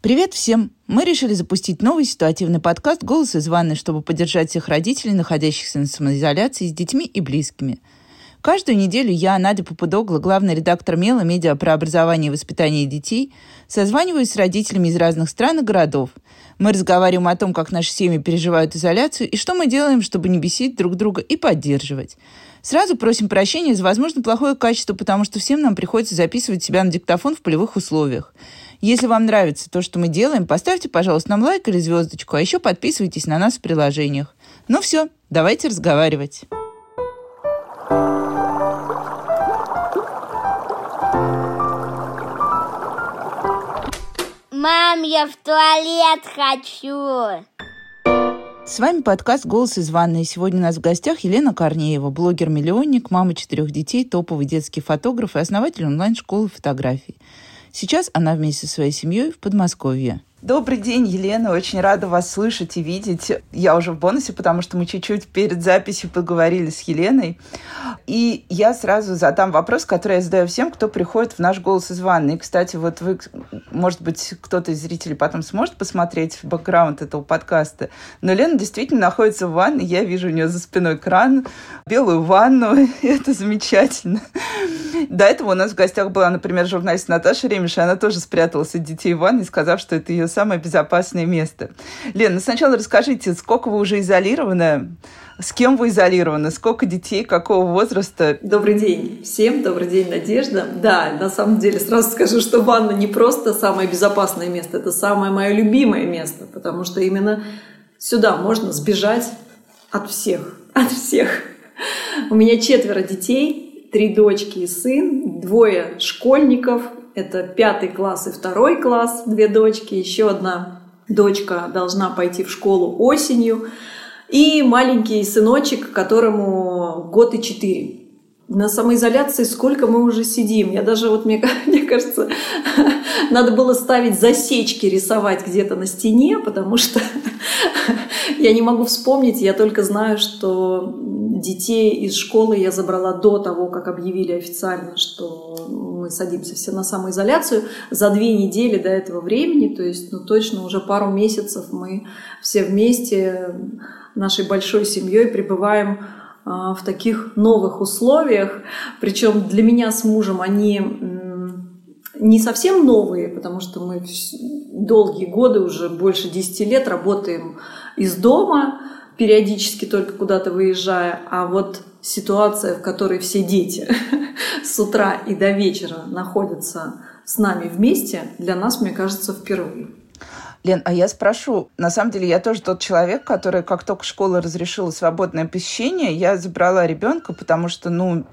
Привет всем! Мы решили запустить новый ситуативный подкаст «Голос из ванны», чтобы поддержать всех родителей, находящихся на самоизоляции с детьми и близкими. Каждую неделю я, Надя Попудогла, главный редактор МЕЛа, медиа про образование и воспитание детей, созваниваюсь с родителями из разных стран и городов. Мы разговариваем о том, как наши семьи переживают изоляцию и что мы делаем, чтобы не бесить друг друга и поддерживать. Сразу просим прощения за, возможно, плохое качество, потому что всем нам приходится записывать себя на диктофон в полевых условиях. Если вам нравится то, что мы делаем, поставьте, пожалуйста, нам лайк или звездочку, а еще подписывайтесь на нас в приложениях. Ну все, давайте разговаривать. Мам, я в туалет хочу. С вами подкаст «Голос из ванной». Сегодня у нас в гостях Елена Корнеева, блогер-миллионник, мама четырех детей, топовый детский фотограф и основатель онлайн-школы фотографий. Сейчас она вместе со своей семьей в Подмосковье. Добрый день, Елена. Очень рада вас слышать и видеть. Я уже в бонусе, потому что мы чуть-чуть перед записью поговорили с Еленой. И я сразу задам вопрос, который я задаю всем, кто приходит в наш голос из ванны. И, кстати, вот вы, может быть, кто-то из зрителей потом сможет посмотреть бэкграунд этого подкаста. Но Лена действительно находится в ванной. Я вижу у нее за спиной кран, белую ванну. Это замечательно. До этого у нас в гостях была, например, журналист Наташа Ремеш, и она тоже спряталась от детей в ванной, сказав, что это ее самое безопасное место. Лена, ну сначала расскажите, сколько вы уже изолированы, с кем вы изолированы, сколько детей, какого возраста? Добрый день всем, добрый день, Надежда. Да, на самом деле сразу скажу, что ванна не просто самое безопасное место, это самое мое любимое место, потому что именно сюда можно сбежать от всех, от всех. У меня четверо детей, три дочки и сын, двое школьников, это пятый класс и второй класс, две дочки, еще одна дочка должна пойти в школу осенью. И маленький сыночек, которому год и четыре. На самоизоляции сколько мы уже сидим. Я даже, вот мне, мне кажется, надо было ставить засечки, рисовать где-то на стене, потому что я не могу вспомнить, я только знаю, что детей из школы я забрала до того, как объявили официально, что мы садимся все на самоизоляцию. За две недели до этого времени, то есть ну, точно уже пару месяцев мы все вместе нашей большой семьей пребываем в таких новых условиях. Причем для меня с мужем они не совсем новые, потому что мы долгие годы, уже больше 10 лет работаем из дома, периодически только куда-то выезжая, а вот ситуация, в которой все дети с утра и до вечера находятся с нами вместе, для нас, мне кажется, впервые. Лен, а я спрошу, на самом деле я тоже тот человек, который, как только школа разрешила свободное посещение, я забрала ребенка, потому что, ну,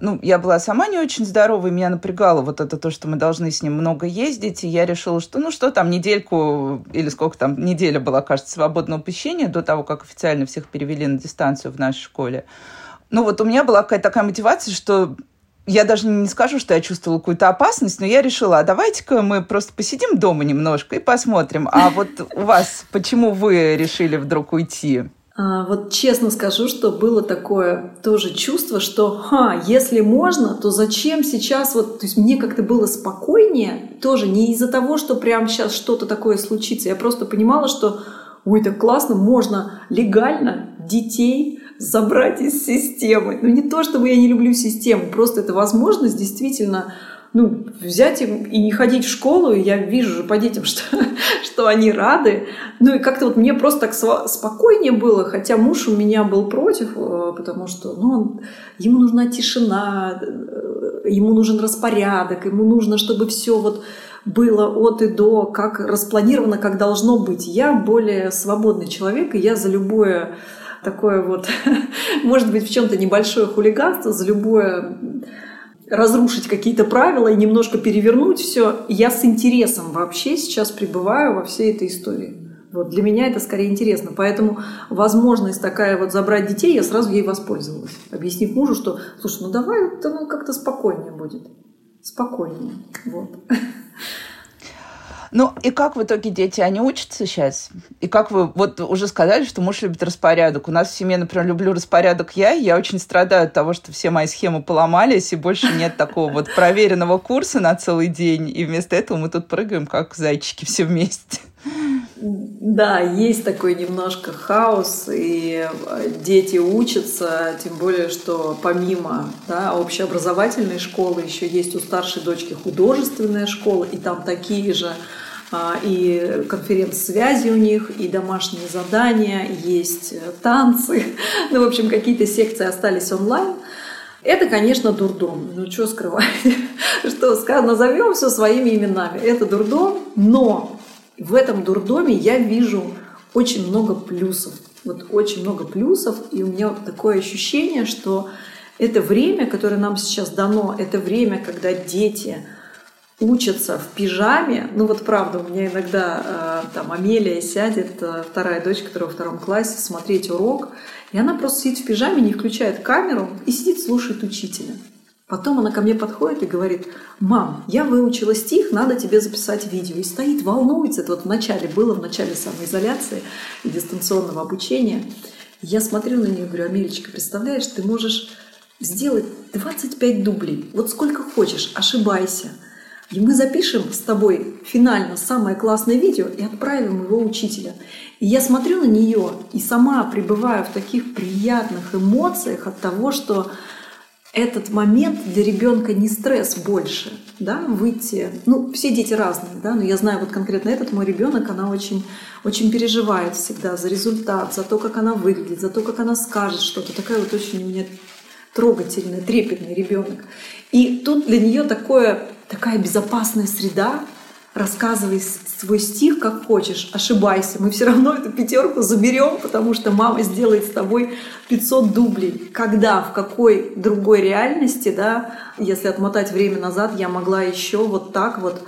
ну, я была сама не очень здорова, и меня напрягало вот это то, что мы должны с ним много ездить, и я решила, что, ну, что там, недельку, или сколько там, неделя была, кажется, свободного посещения до того, как официально всех перевели на дистанцию в нашей школе. Ну, вот у меня была какая-то такая мотивация, что я даже не скажу, что я чувствовала какую-то опасность, но я решила, а давайте-ка мы просто посидим дома немножко и посмотрим. А вот у вас, почему вы решили вдруг уйти? А, вот честно скажу, что было такое тоже чувство, что ха, если можно, то зачем сейчас вот, то есть мне как-то было спокойнее, тоже не из-за того, что прямо сейчас что-то такое случится, я просто понимала, что ой, так классно, можно легально детей забрать из системы. Ну не то, чтобы я не люблю систему, просто это возможность действительно ну, взять им и не ходить в школу, и я вижу же по детям, что, что они рады. Ну и как-то вот мне просто так спокойнее было, хотя муж у меня был против, э, потому что ну, он, ему нужна тишина, э, ему нужен распорядок, ему нужно, чтобы все вот было от и до, как распланировано, как должно быть. Я более свободный человек, и я за любое такое вот, может быть, в чем-то небольшое хулиганство, за любое разрушить какие-то правила и немножко перевернуть все. Я с интересом вообще сейчас пребываю во всей этой истории. Вот для меня это скорее интересно. Поэтому возможность такая вот забрать детей, я сразу ей воспользовалась, объяснив мужу, что, слушай, ну давай, ну как-то спокойнее будет. Спокойнее. Вот. Ну, и как в итоге дети, они учатся сейчас? И как вы, вот уже сказали, что муж любит распорядок. У нас в семье, например, люблю распорядок я, и я очень страдаю от того, что все мои схемы поломались, и больше нет такого вот проверенного курса на целый день, и вместо этого мы тут прыгаем, как зайчики все вместе. Да, есть такой немножко хаос, и дети учатся, тем более, что помимо да, общеобразовательной школы еще есть у старшей дочки художественная школа, и там такие же а, и конференц-связи у них, и домашние задания, есть э, танцы. Ну, в общем, какие-то секции остались онлайн. Это, конечно, дурдом. Ну, что скрывать? Что назовем все своими именами. Это дурдом, но в этом дурдоме я вижу очень много плюсов. Вот очень много плюсов, и у меня такое ощущение, что это время, которое нам сейчас дано, это время, когда дети учатся в пижаме. Ну вот правда, у меня иногда э, там Амелия сядет, э, вторая дочь, которая во втором классе, смотреть урок, и она просто сидит в пижаме, не включает камеру и сидит, слушает учителя. Потом она ко мне подходит и говорит, мам, я выучила стих, надо тебе записать видео. И стоит, волнуется. Это вот в начале было, в начале самоизоляции и дистанционного обучения. Я смотрю на нее и говорю, Амелечка, представляешь, ты можешь сделать 25 дублей. Вот сколько хочешь, ошибайся. И мы запишем с тобой финально самое классное видео и отправим его учителя. И я смотрю на нее и сама пребываю в таких приятных эмоциях от того, что этот момент для ребенка не стресс больше, да, выйти. Ну, все дети разные, да, но я знаю вот конкретно этот мой ребенок, она очень, очень переживает всегда за результат, за то, как она выглядит, за то, как она скажет что-то. Такая вот очень у меня трогательная, трепетный ребенок. И тут для нее такое, такая безопасная среда, рассказывай свой стих как хочешь, ошибайся, мы все равно эту пятерку заберем, потому что мама сделает с тобой 500 дублей. Когда, в какой другой реальности, да, если отмотать время назад, я могла еще вот так вот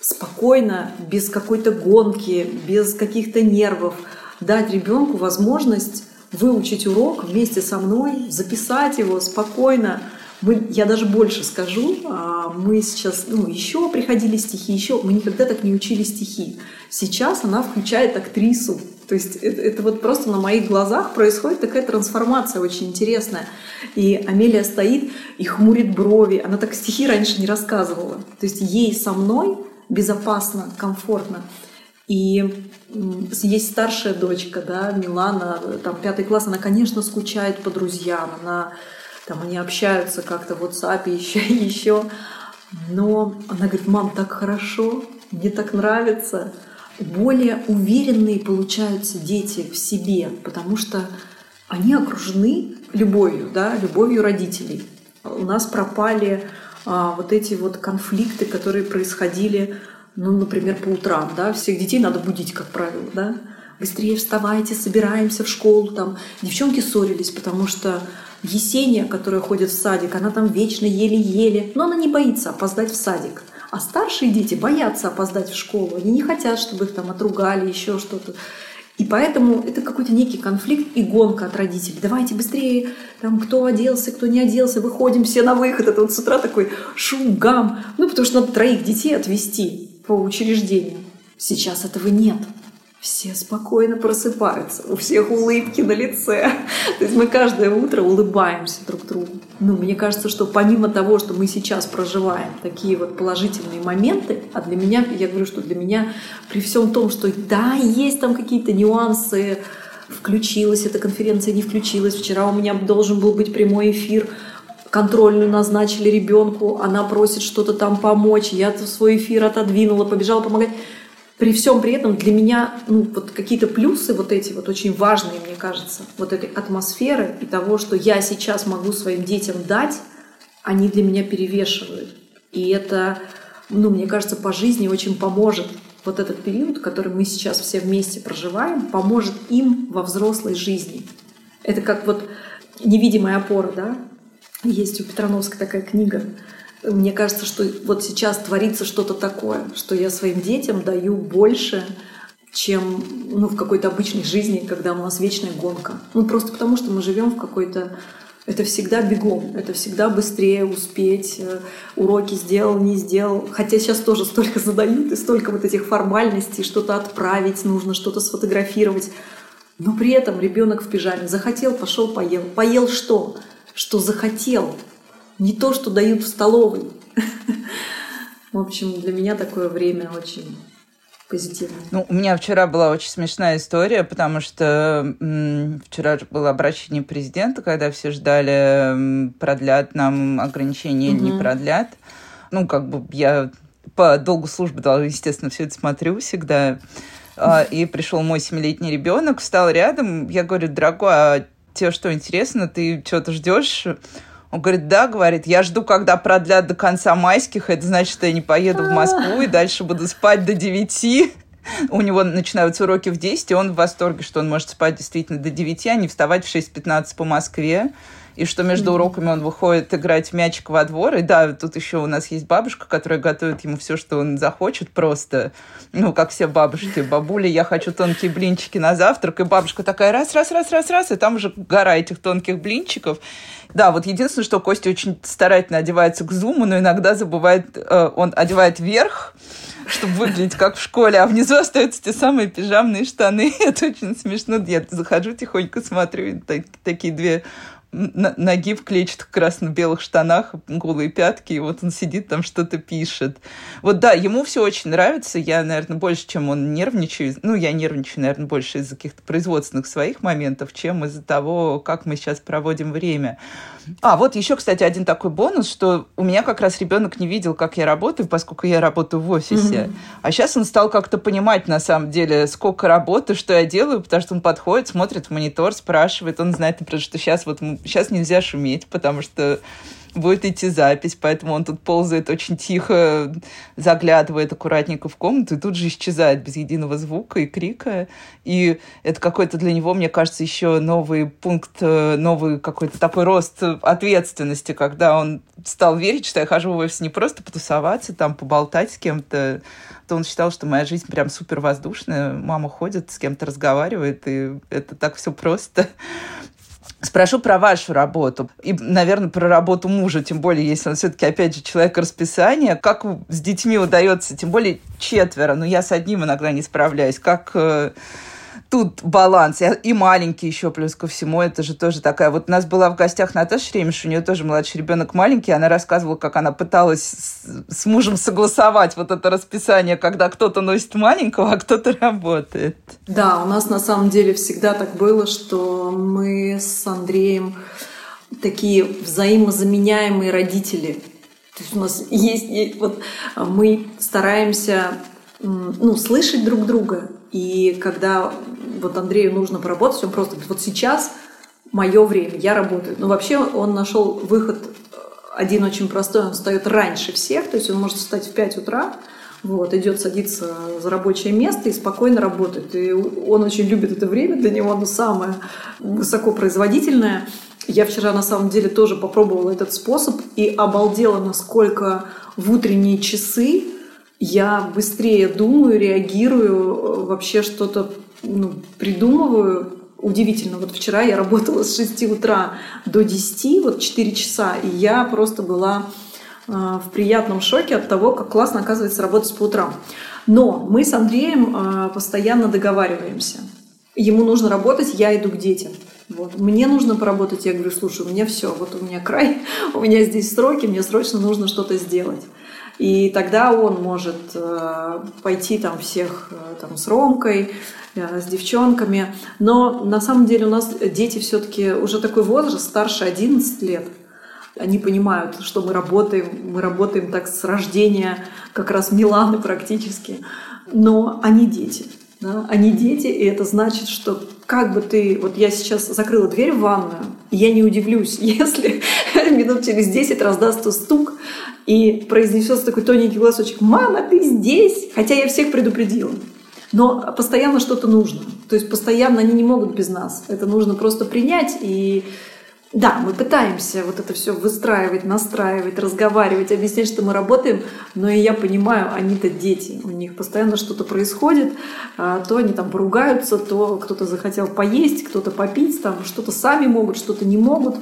спокойно, без какой-то гонки, без каких-то нервов дать ребенку возможность выучить урок вместе со мной, записать его спокойно, мы, я даже больше скажу, а, мы сейчас, ну, еще приходили стихи, еще, мы никогда так не учили стихи. Сейчас она включает актрису. То есть это, это вот просто на моих глазах происходит такая трансформация очень интересная. И Амелия стоит и хмурит брови. Она так стихи раньше не рассказывала. То есть ей со мной безопасно, комфортно. И есть старшая дочка, да, Милана, там пятый класс, она, конечно, скучает по друзьям, она там они общаются как-то в WhatsApp, еще и еще. Но она говорит, мам, так хорошо, мне так нравится. Более уверенные получаются дети в себе, потому что они окружены любовью, да, любовью родителей. У нас пропали а, вот эти вот конфликты, которые происходили, ну, например, по утрам, да, всех детей надо будить, как правило, да, быстрее вставайте, собираемся в школу, там, девчонки ссорились, потому что Есения, которая ходит в садик, она там вечно еле-еле, но она не боится опоздать в садик. А старшие дети боятся опоздать в школу, они не хотят, чтобы их там отругали, еще что-то. И поэтому это какой-то некий конфликт и гонка от родителей. Давайте быстрее, там, кто оделся, кто не оделся, выходим все на выход. Это вот с утра такой шум, гам. Ну, потому что надо троих детей отвезти по учреждению. Сейчас этого нет все спокойно просыпаются, у всех улыбки на лице. То есть мы каждое утро улыбаемся друг другу. Ну, мне кажется, что помимо того, что мы сейчас проживаем такие вот положительные моменты, а для меня, я говорю, что для меня при всем том, что да, есть там какие-то нюансы, включилась эта конференция, не включилась. Вчера у меня должен был быть прямой эфир, контрольную назначили ребенку, она просит что-то там помочь, я свой эфир отодвинула, побежала помогать при всем при этом для меня ну, вот какие-то плюсы вот эти вот очень важные, мне кажется, вот этой атмосферы и того, что я сейчас могу своим детям дать, они для меня перевешивают. И это, ну, мне кажется, по жизни очень поможет вот этот период, который мы сейчас все вместе проживаем, поможет им во взрослой жизни. Это как вот невидимая опора, да? Есть у Петрановской такая книга мне кажется, что вот сейчас творится что-то такое, что я своим детям даю больше, чем ну, в какой-то обычной жизни, когда у нас вечная гонка. Ну, просто потому что мы живем в какой-то Это всегда бегом, это всегда быстрее успеть, э, уроки сделал, не сделал. Хотя сейчас тоже столько задают и столько вот этих формальностей, что-то отправить нужно, что-то сфотографировать. Но при этом ребенок в пижаме захотел, пошел, поел. Поел что? Что захотел. Не то, что дают в столовой. В общем, для меня такое время очень позитивное. Ну, у меня вчера была очень смешная история, потому что м, вчера было обращение президента, когда все ждали, продлят нам ограничения или не продлят. Ну, как бы я по долгу службы, естественно, все это смотрю всегда. А, и пришел мой семилетний ребенок, встал рядом. Я говорю, дорогой, а тебе что, интересно? Ты что-то ждешь? Он говорит, да, говорит, я жду, когда продлят до конца майских, это значит, что я не поеду в Москву и дальше буду спать до 9. У него начинаются уроки в 10, и он в восторге, что он может спать действительно до 9, а не вставать в 6.15 по Москве и что между уроками он выходит играть в мячик во двор. И да, тут еще у нас есть бабушка, которая готовит ему все, что он захочет просто. Ну, как все бабушки. Бабуля, я хочу тонкие блинчики на завтрак. И бабушка такая раз, раз, раз, раз, раз. И там уже гора этих тонких блинчиков. Да, вот единственное, что Костя очень старательно одевается к зуму, но иногда забывает, э, он одевает вверх, чтобы выглядеть как в школе, а внизу остаются те самые пижамные штаны. Это очень смешно. Я захожу тихонько, смотрю, так, такие две ноги в клетчатых красно-белых штанах, голые пятки, и вот он сидит там что-то пишет. Вот да, ему все очень нравится. Я, наверное, больше, чем он нервничаю. Ну, я нервничаю, наверное, больше из-за каких-то производственных своих моментов, чем из-за того, как мы сейчас проводим время. А, вот еще, кстати, один такой бонус, что у меня как раз ребенок не видел, как я работаю, поскольку я работаю в офисе. Mm-hmm. А сейчас он стал как-то понимать, на самом деле, сколько работы, что я делаю, потому что он подходит, смотрит в монитор, спрашивает. Он знает, например, что сейчас вот сейчас нельзя шуметь, потому что будет идти запись, поэтому он тут ползает очень тихо, заглядывает аккуратненько в комнату и тут же исчезает без единого звука и крика. И это какой-то для него, мне кажется, еще новый пункт, э, новый какой-то такой рост ответственности, когда он стал верить, что я хожу в офис не просто потусоваться, там, поболтать с кем-то, то он считал, что моя жизнь прям супер воздушная. Мама ходит, с кем-то разговаривает, и это так все просто. Спрошу про вашу работу и, наверное, про работу мужа, тем более, если он все-таки, опять же, человек расписания. Как с детьми удается, тем более четверо, но я с одним иногда не справляюсь. Как э, тут баланс. И маленький еще плюс ко всему. Это же тоже такая... Вот у нас была в гостях Наташа Ремеш, у нее тоже младший ребенок маленький. Она рассказывала, как она пыталась с, с мужем согласовать вот это расписание, когда кто-то носит маленького, а кто-то работает. Да, у нас на самом деле всегда так было, что мы с Андреем такие взаимозаменяемые родители. То есть у нас есть, есть вот мы стараемся ну, слышать друг друга. И когда вот Андрею нужно поработать, он просто говорит, вот сейчас мое время, я работаю. Но вообще он нашел выход э, один очень простой, он встает раньше всех, то есть он может встать в 5 утра, вот, идет садиться за рабочее место и спокойно работает. И он очень любит это время, для него оно самое высокопроизводительное. Я вчера на самом деле тоже попробовала этот способ и обалдела, насколько в утренние часы я быстрее думаю, реагирую, э, вообще что-то ну, придумываю. Удивительно, вот вчера я работала с 6 утра до 10, вот 4 часа, и я просто была э, в приятном шоке от того, как классно, оказывается, работать по утрам. Но мы с Андреем э, постоянно договариваемся. Ему нужно работать, я иду к детям. Вот. Мне нужно поработать, я говорю, слушай, у меня все, вот у меня край, у меня здесь сроки, мне срочно нужно что-то сделать. И тогда он может э, пойти там всех э, там, с Ромкой, э, с девчонками. Но на самом деле у нас дети все-таки уже такой возраст, старше 11 лет. Они понимают, что мы работаем, мы работаем так с рождения, как раз Миланы практически. Но они дети. Да? Они дети, и это значит, что как бы ты... Вот я сейчас закрыла дверь в ванную, и я не удивлюсь, если минут через 10 раздастся стук, и произнесется такой тоненький голосочек «Мама, ты здесь!» Хотя я всех предупредила. Но постоянно что-то нужно. То есть постоянно они не могут без нас. Это нужно просто принять и да, мы пытаемся вот это все выстраивать, настраивать, разговаривать, объяснять, что мы работаем, но и я понимаю, они-то дети, у них постоянно что-то происходит, а, то они там поругаются, то кто-то захотел поесть, кто-то попить, там что-то сами могут, что-то не могут,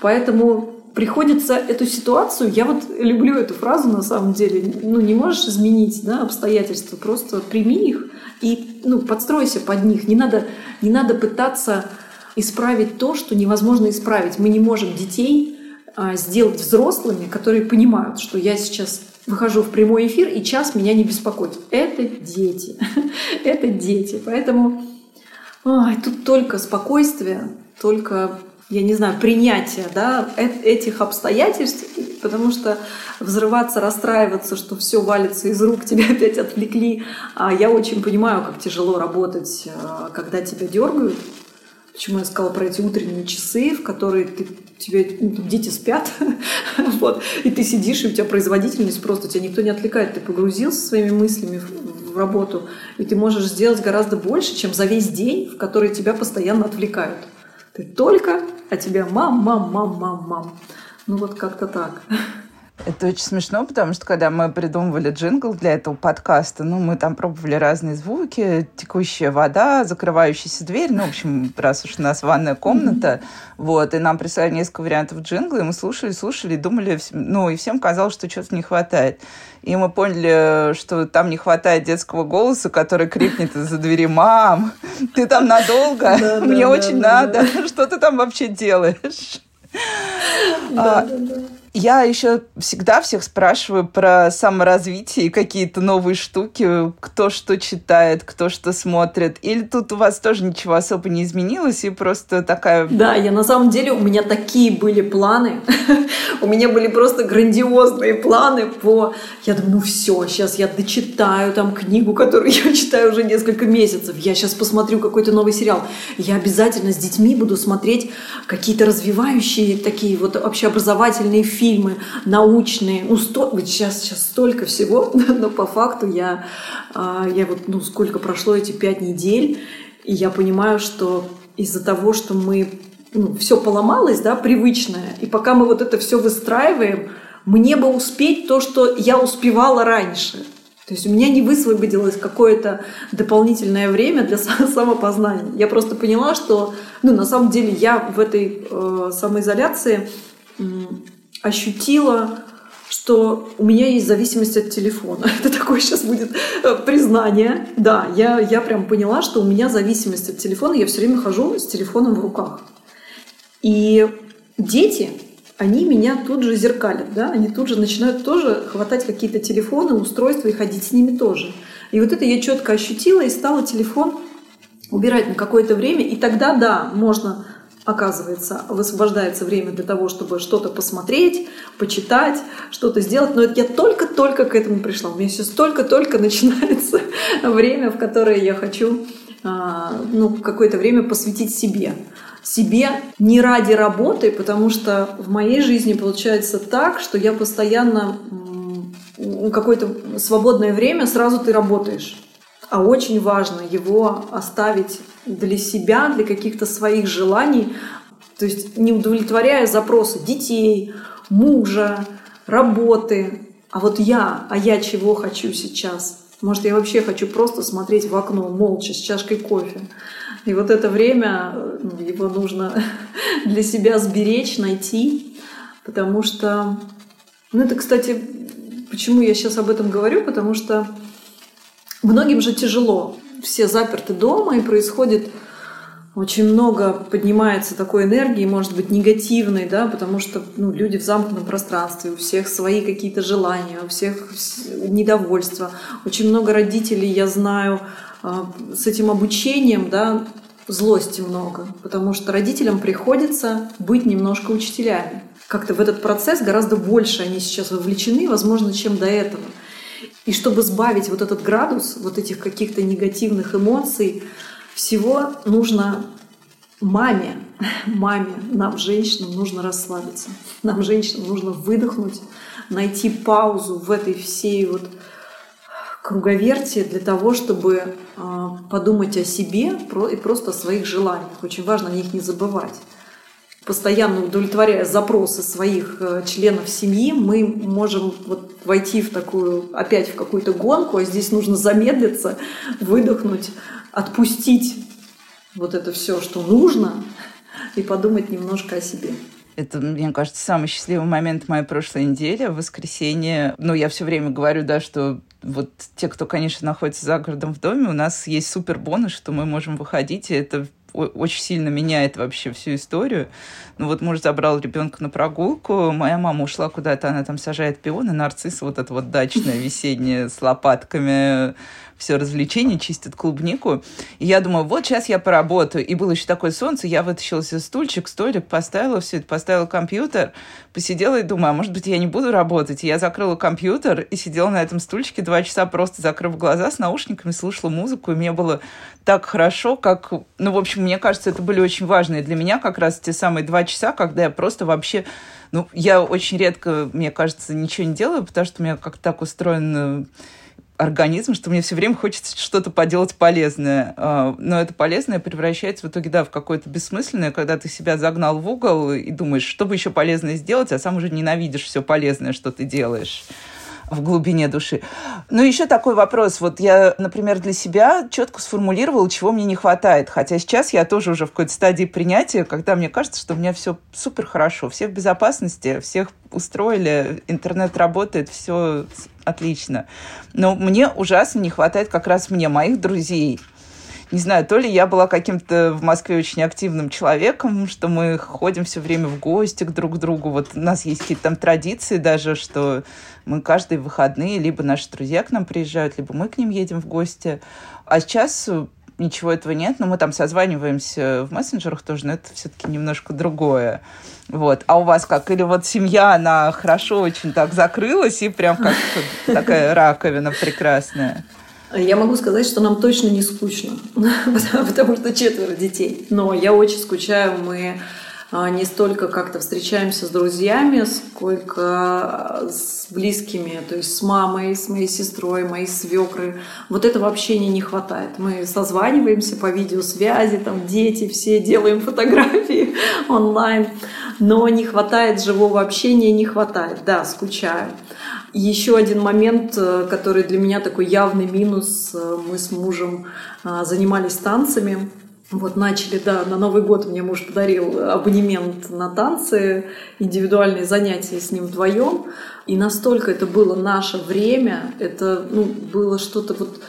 поэтому приходится эту ситуацию, я вот люблю эту фразу на самом деле, ну не можешь изменить да, обстоятельства, просто прими их и ну, подстройся под них, не надо, не надо пытаться исправить то, что невозможно исправить. Мы не можем детей а, сделать взрослыми, которые понимают, что я сейчас выхожу в прямой эфир, и час меня не беспокоит. Это дети. Это дети. Поэтому тут только спокойствие, только, я не знаю, принятие да, этих обстоятельств, потому что взрываться, расстраиваться, что все валится из рук, тебя опять отвлекли. А я очень понимаю, как тяжело работать, а, когда тебя дергают, Почему я сказала про эти утренние часы, в которые ты, тебе ну, дети спят, вот, и ты сидишь, и у тебя производительность просто, тебя никто не отвлекает, ты погрузился своими мыслями в, в работу, и ты можешь сделать гораздо больше, чем за весь день, в который тебя постоянно отвлекают. Ты только, а тебя мам, мам, мам, мам, мам. Ну вот как-то так. Это очень смешно, потому что когда мы придумывали джингл для этого подкаста, ну, мы там пробовали разные звуки, текущая вода, закрывающаяся дверь, ну, в общем, раз уж у нас ванная комната, вот, и нам прислали несколько вариантов джингла, и мы слушали, слушали, думали, ну, и всем казалось, что чего-то не хватает. И мы поняли, что там не хватает детского голоса, который крикнет из-за двери «Мам, ты там надолго? Мне очень надо. Что ты там вообще делаешь?» Да, да, да. Я еще всегда всех спрашиваю про саморазвитие и какие-то новые штуки, кто что читает, кто что смотрит. Или тут у вас тоже ничего особо не изменилось и просто такая... Да, я на самом деле, у меня такие были планы. у меня были просто грандиозные планы по... Я думаю, ну все, сейчас я дочитаю там книгу, которую я читаю уже несколько месяцев. Я сейчас посмотрю какой-то новый сериал. Я обязательно с детьми буду смотреть какие-то развивающие такие вот общеобразовательные фильмы фильмы научные, ну, сто, сейчас, сейчас столько всего, но по факту я, а, я вот, ну, сколько прошло эти пять недель, и я понимаю, что из-за того, что мы, ну, все поломалось, да, привычное, и пока мы вот это все выстраиваем, мне бы успеть то, что я успевала раньше. То есть у меня не высвободилось какое-то дополнительное время для самопознания. Я просто поняла, что ну, на самом деле я в этой э, самоизоляции ощутила, что у меня есть зависимость от телефона. Это такое сейчас будет э, признание. Да, я, я прям поняла, что у меня зависимость от телефона. Я все время хожу с телефоном в руках. И дети, они меня тут же зеркалят, да, они тут же начинают тоже хватать какие-то телефоны, устройства и ходить с ними тоже. И вот это я четко ощутила и стала телефон убирать на какое-то время. И тогда, да, можно оказывается, высвобождается время для того, чтобы что-то посмотреть, почитать, что-то сделать. Но я только-только к этому пришла. У меня сейчас только-только начинается время, в которое я хочу а, ну, какое-то время посвятить себе. Себе не ради работы, потому что в моей жизни получается так, что я постоянно какое-то свободное время сразу ты работаешь. А очень важно его оставить для себя, для каких-то своих желаний, то есть не удовлетворяя запросы детей, мужа, работы. А вот я, а я чего хочу сейчас? Может, я вообще хочу просто смотреть в окно молча с чашкой кофе. И вот это время, ну, его нужно для себя сберечь, найти, потому что... Ну, это, кстати, почему я сейчас об этом говорю, потому что многим же тяжело все заперты дома, и происходит очень много поднимается такой энергии, может быть, негативной, да, потому что ну, люди в замкнутом пространстве, у всех свои какие-то желания, у всех недовольство. Очень много родителей, я знаю, а, с этим обучением, да, злости много, потому что родителям приходится быть немножко учителями. Как-то в этот процесс гораздо больше они сейчас вовлечены, возможно, чем до этого. И чтобы сбавить вот этот градус, вот этих каких-то негативных эмоций, всего нужно маме, маме, нам, женщинам, нужно расслабиться. Нам, женщинам, нужно выдохнуть, найти паузу в этой всей вот круговерти для того, чтобы а, подумать о себе и просто о своих желаниях. Очень важно о них не забывать. Постоянно удовлетворяя запросы своих э, членов семьи, мы можем вот войти в такую, опять в какую-то гонку, а здесь нужно замедлиться, выдохнуть, отпустить вот это все, что нужно, и подумать немножко о себе. Это, мне кажется, самый счастливый момент моей прошлой недели, в воскресенье. Ну, я все время говорю, да, что вот те, кто, конечно, находится за городом в доме, у нас есть супер бонус, что мы можем выходить, и это очень сильно меняет вообще всю историю. Ну вот муж забрал ребенка на прогулку, моя мама ушла куда-то, она там сажает пионы, нарциссы, вот это вот дачное весеннее с лопатками, все развлечения, чистят клубнику. И я думаю, вот сейчас я поработаю. И было еще такое солнце, я вытащила себе стульчик, столик, поставила все это, поставила компьютер, посидела и думаю, а может быть, я не буду работать. И я закрыла компьютер и сидела на этом стульчике два часа, просто закрыв глаза с наушниками, слушала музыку, и мне было так хорошо, как... Ну, в общем, мне кажется, это были очень важные для меня как раз те самые два часа, когда я просто вообще ну, я очень редко, мне кажется, ничего не делаю, потому что у меня как-то так устроен организм, что мне все время хочется что-то поделать полезное. А, но это полезное превращается в итоге, да, в какое-то бессмысленное, когда ты себя загнал в угол и думаешь, что бы еще полезное сделать, а сам уже ненавидишь все полезное, что ты делаешь в глубине души. Ну, еще такой вопрос. Вот я, например, для себя четко сформулировала, чего мне не хватает. Хотя сейчас я тоже уже в какой-то стадии принятия, когда мне кажется, что у меня все супер хорошо. Все в безопасности, всех устроили, интернет работает, все отлично. Но мне ужасно не хватает как раз мне, моих друзей – не знаю, то ли я была каким-то в Москве очень активным человеком, что мы ходим все время в гости к друг другу. Вот у нас есть какие-то там традиции даже, что мы каждые выходные либо наши друзья к нам приезжают, либо мы к ним едем в гости. А сейчас ничего этого нет, но мы там созваниваемся в мессенджерах тоже, но это все-таки немножко другое. Вот. А у вас как? Или вот семья, она хорошо очень так закрылась и прям как такая раковина прекрасная? Я могу сказать, что нам точно не скучно, потому что четверо детей. Но я очень скучаю. Мы не столько как-то встречаемся с друзьями, сколько а, с близкими, то есть с мамой, с моей сестрой, моей свекрой. Вот этого общения не хватает. Мы созваниваемся по видеосвязи, там дети все делаем фотографии онлайн, но не хватает живого общения, не хватает. Да, скучаю. Еще один момент, э, который для меня такой явный минус. Э, мы с мужем э, занимались танцами. Вот начали, да, на Новый год мне муж подарил абонемент на танцы, индивидуальные занятия с ним вдвоем. И настолько это было наше время, это ну, было что-то вот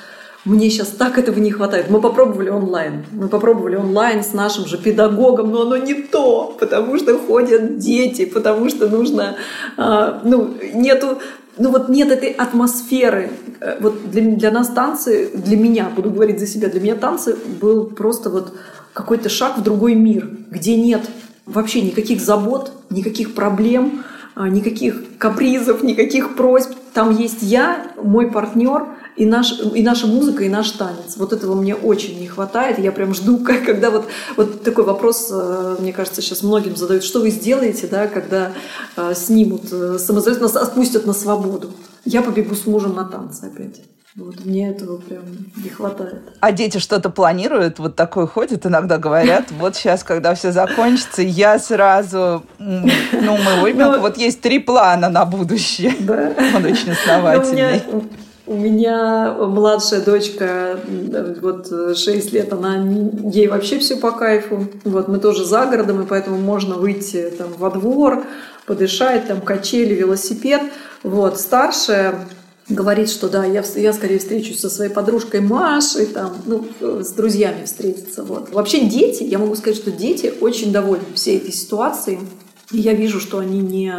мне сейчас так этого не хватает. Мы попробовали онлайн. Мы попробовали онлайн с нашим же педагогом, но оно не то, потому что ходят дети, потому что нужно, э, ну, нету ну вот нет этой атмосферы. Э, вот для, для нас танцы, для меня, буду говорить за себя, для меня танцы был просто вот какой-то шаг в другой мир, где нет вообще никаких забот, никаких проблем, а, никаких капризов, никаких просьб. Там есть я, мой партнер – и, наш, и наша музыка, и наш танец. Вот этого мне очень не хватает. Я прям жду, когда вот, вот такой вопрос, э, мне кажется, сейчас многим задают, что вы сделаете, да, когда э, снимут э, самостоятельно, нас отпустят на свободу. Я побегу с мужем на танцы опять. Вот мне этого прям не хватает. А дети что-то планируют? Вот такое ходит, иногда говорят, вот сейчас, когда все закончится, я сразу, ну, моего ребенка ну, вот есть три плана на будущее. Да. Он очень ну, основательный. У меня младшая дочка, вот 6 лет, она ей вообще все по кайфу. Вот мы тоже за городом, и поэтому можно выйти там во двор, подышать, там качели, велосипед. Вот старшая говорит, что да, я, я скорее встречусь со своей подружкой Машей, там, ну, с друзьями встретиться. Вот. Вообще дети, я могу сказать, что дети очень довольны всей этой ситуацией. И я вижу, что они не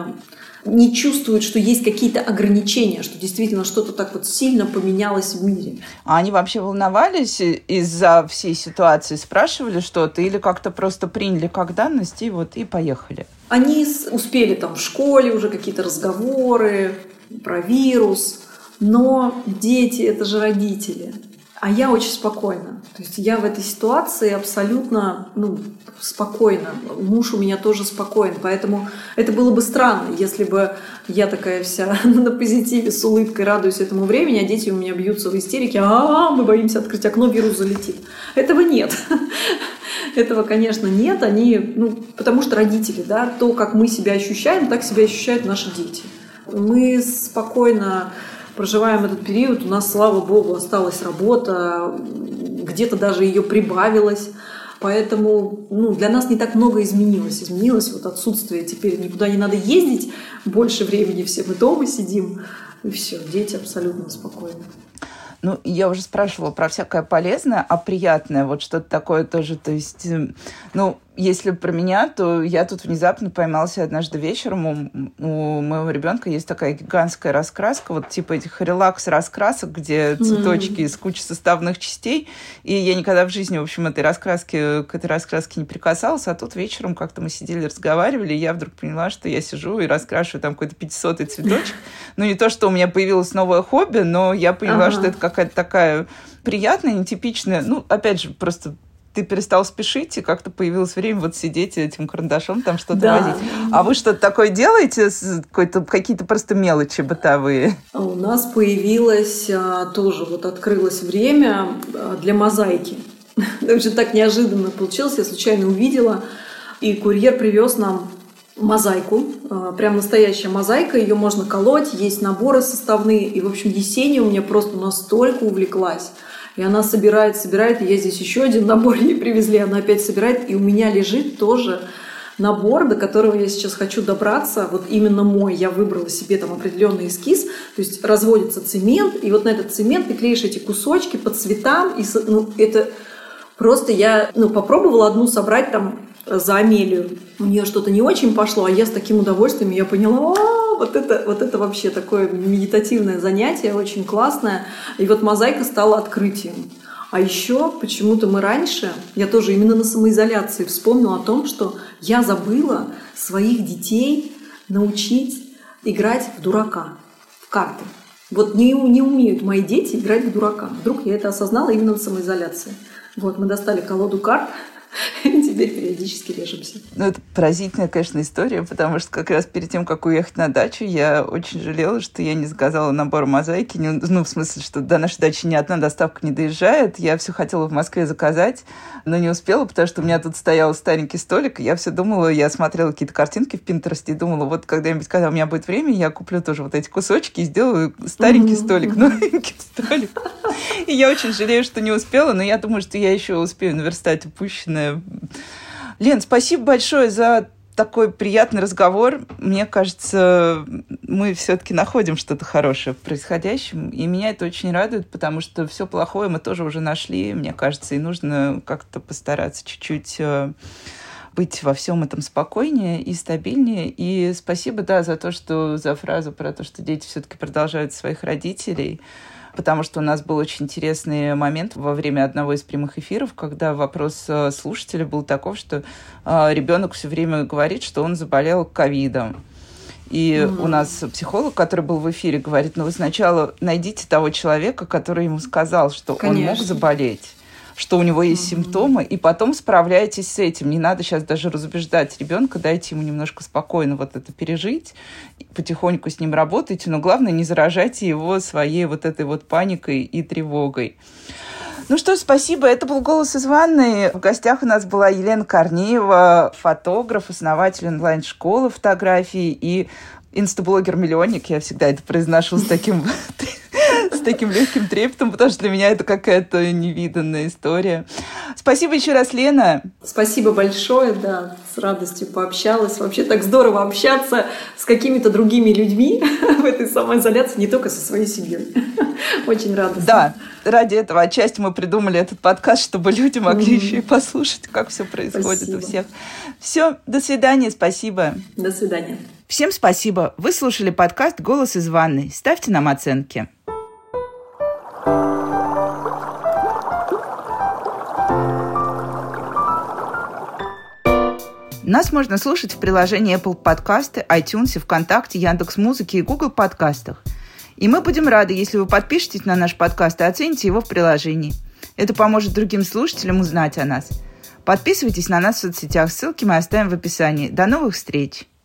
не чувствуют, что есть какие-то ограничения, что действительно что-то так вот сильно поменялось в мире. А они вообще волновались из-за всей ситуации, спрашивали что-то или как-то просто приняли как данность и вот и поехали? Они успели там в школе уже какие-то разговоры про вирус, но дети — это же родители. А я очень спокойна. То есть я в этой ситуации абсолютно ну, спокойна. Муж у меня тоже спокоен. Поэтому это было бы странно, если бы я такая вся на позитиве, с улыбкой радуюсь этому времени, а дети у меня бьются в истерике. А, мы боимся открыть окно, вирус залетит. Этого нет. этого, конечно, нет. Они, ну, потому что родители, да, то, как мы себя ощущаем, так себя ощущают наши дети. Мы спокойно проживаем этот период, у нас, слава богу, осталась работа, где-то даже ее прибавилось. Поэтому ну, для нас не так много изменилось. Изменилось вот отсутствие. Теперь никуда не надо ездить. Больше времени все мы дома сидим. И все, дети абсолютно спокойны. Ну, я уже спрашивала про всякое полезное, а приятное, вот что-то такое тоже, то есть, э, ну, если про меня, то я тут внезапно поймался однажды вечером. У, у моего ребенка есть такая гигантская раскраска, вот типа этих релакс-раскрасок, где цветочки из кучи составных частей. И я никогда в жизни, в общем, этой раскраски, к этой раскраске не прикасалась. А тут вечером как-то мы сидели, разговаривали, и я вдруг поняла, что я сижу и раскрашиваю там какой-то 500 цветочек. Ну, не то, что у меня появилось новое хобби, но я поняла, что это какая-то такая приятная, нетипичная, ну, опять же, просто ты перестал спешить, и как-то появилось время вот сидеть этим карандашом, там что-то да. возить. А вы что-то такое делаете? Какие-то просто мелочи бытовые? А у нас появилось а, тоже, вот открылось время а, для мозаики. Очень так неожиданно получилось, я случайно увидела, и курьер привез нам мозаику, прям настоящая мозаика, ее можно колоть, есть наборы составные, и, в общем, Есения у меня просто настолько увлеклась, и она собирает, собирает, и я здесь еще один набор ей привезли, она опять собирает, и у меня лежит тоже набор, до которого я сейчас хочу добраться, вот именно мой, я выбрала себе там определенный эскиз, то есть разводится цемент, и вот на этот цемент ты клеишь эти кусочки по цветам, и ну, это просто я ну, попробовала одну собрать там за Амелию. У нее что-то не очень пошло, а я с таким удовольствием, я поняла, вот это, вот это вообще такое медитативное занятие, очень классное. И вот мозаика стала открытием. А еще почему-то мы раньше, я тоже именно на самоизоляции вспомнила о том, что я забыла своих детей научить играть в дурака, в карты. Вот не, не умеют мои дети играть в дурака. Вдруг я это осознала именно на самоизоляции. Вот, мы достали колоду карт, теперь периодически режемся. Ну, это поразительная, конечно, история, потому что как раз перед тем, как уехать на дачу, я очень жалела, что я не заказала набор мозаики. Ну, в смысле, что до нашей дачи ни одна доставка не доезжает. Я все хотела в Москве заказать, но не успела, потому что у меня тут стоял старенький столик, и я все думала, я смотрела какие-то картинки в Пинтересте и думала, вот когда-нибудь, когда у меня будет время, я куплю тоже вот эти кусочки и сделаю старенький столик, новенький столик. И я очень жалею, что не успела, но я думаю, что я еще успею наверстать упущенное. Лен, спасибо большое за такой приятный разговор. Мне кажется, мы все-таки находим что-то хорошее в происходящем. И меня это очень радует, потому что все плохое мы тоже уже нашли, мне кажется, и нужно как-то постараться чуть-чуть э, быть во всем этом спокойнее и стабильнее. И спасибо, да, за то, что за фразу про то, что дети все-таки продолжают своих родителей потому что у нас был очень интересный момент во время одного из прямых эфиров, когда вопрос э, слушателя был таков, что э, ребенок все время говорит, что он заболел ковидом. И mm-hmm. у нас психолог, который был в эфире, говорит, ну вы сначала найдите того человека, который ему сказал, что Конечно. он мог заболеть что у него есть mm-hmm. симптомы, и потом справляйтесь с этим. Не надо сейчас даже разубеждать ребенка, дайте ему немножко спокойно вот это пережить, потихоньку с ним работайте, но главное не заражайте его своей вот этой вот паникой и тревогой. Ну что, спасибо. Это был «Голос из ванной». В гостях у нас была Елена Корнеева, фотограф, основатель онлайн-школы фотографии и инстаблогер-миллионник. Я всегда это произношу с таким с таким легким трепетом, потому что для меня это какая-то невиданная история. Спасибо еще раз, Лена. Спасибо большое, да, с радостью пообщалась. Вообще так здорово общаться с какими-то другими людьми в этой самоизоляции, не только со своей семьей. Очень радостно. Да, ради этого отчасти мы придумали этот подкаст, чтобы люди могли mm-hmm. еще и послушать, как все происходит спасибо. у всех. Все, до свидания, спасибо. До свидания. Всем спасибо. Вы слушали подкаст «Голос из ванной». Ставьте нам оценки. Нас можно слушать в приложении Apple Podcasts, iTunes, ВКонтакте, Яндекс.Музыке и Google подкастах. И мы будем рады, если вы подпишетесь на наш подкаст и оцените его в приложении. Это поможет другим слушателям узнать о нас. Подписывайтесь на нас в соцсетях, ссылки мы оставим в описании. До новых встреч!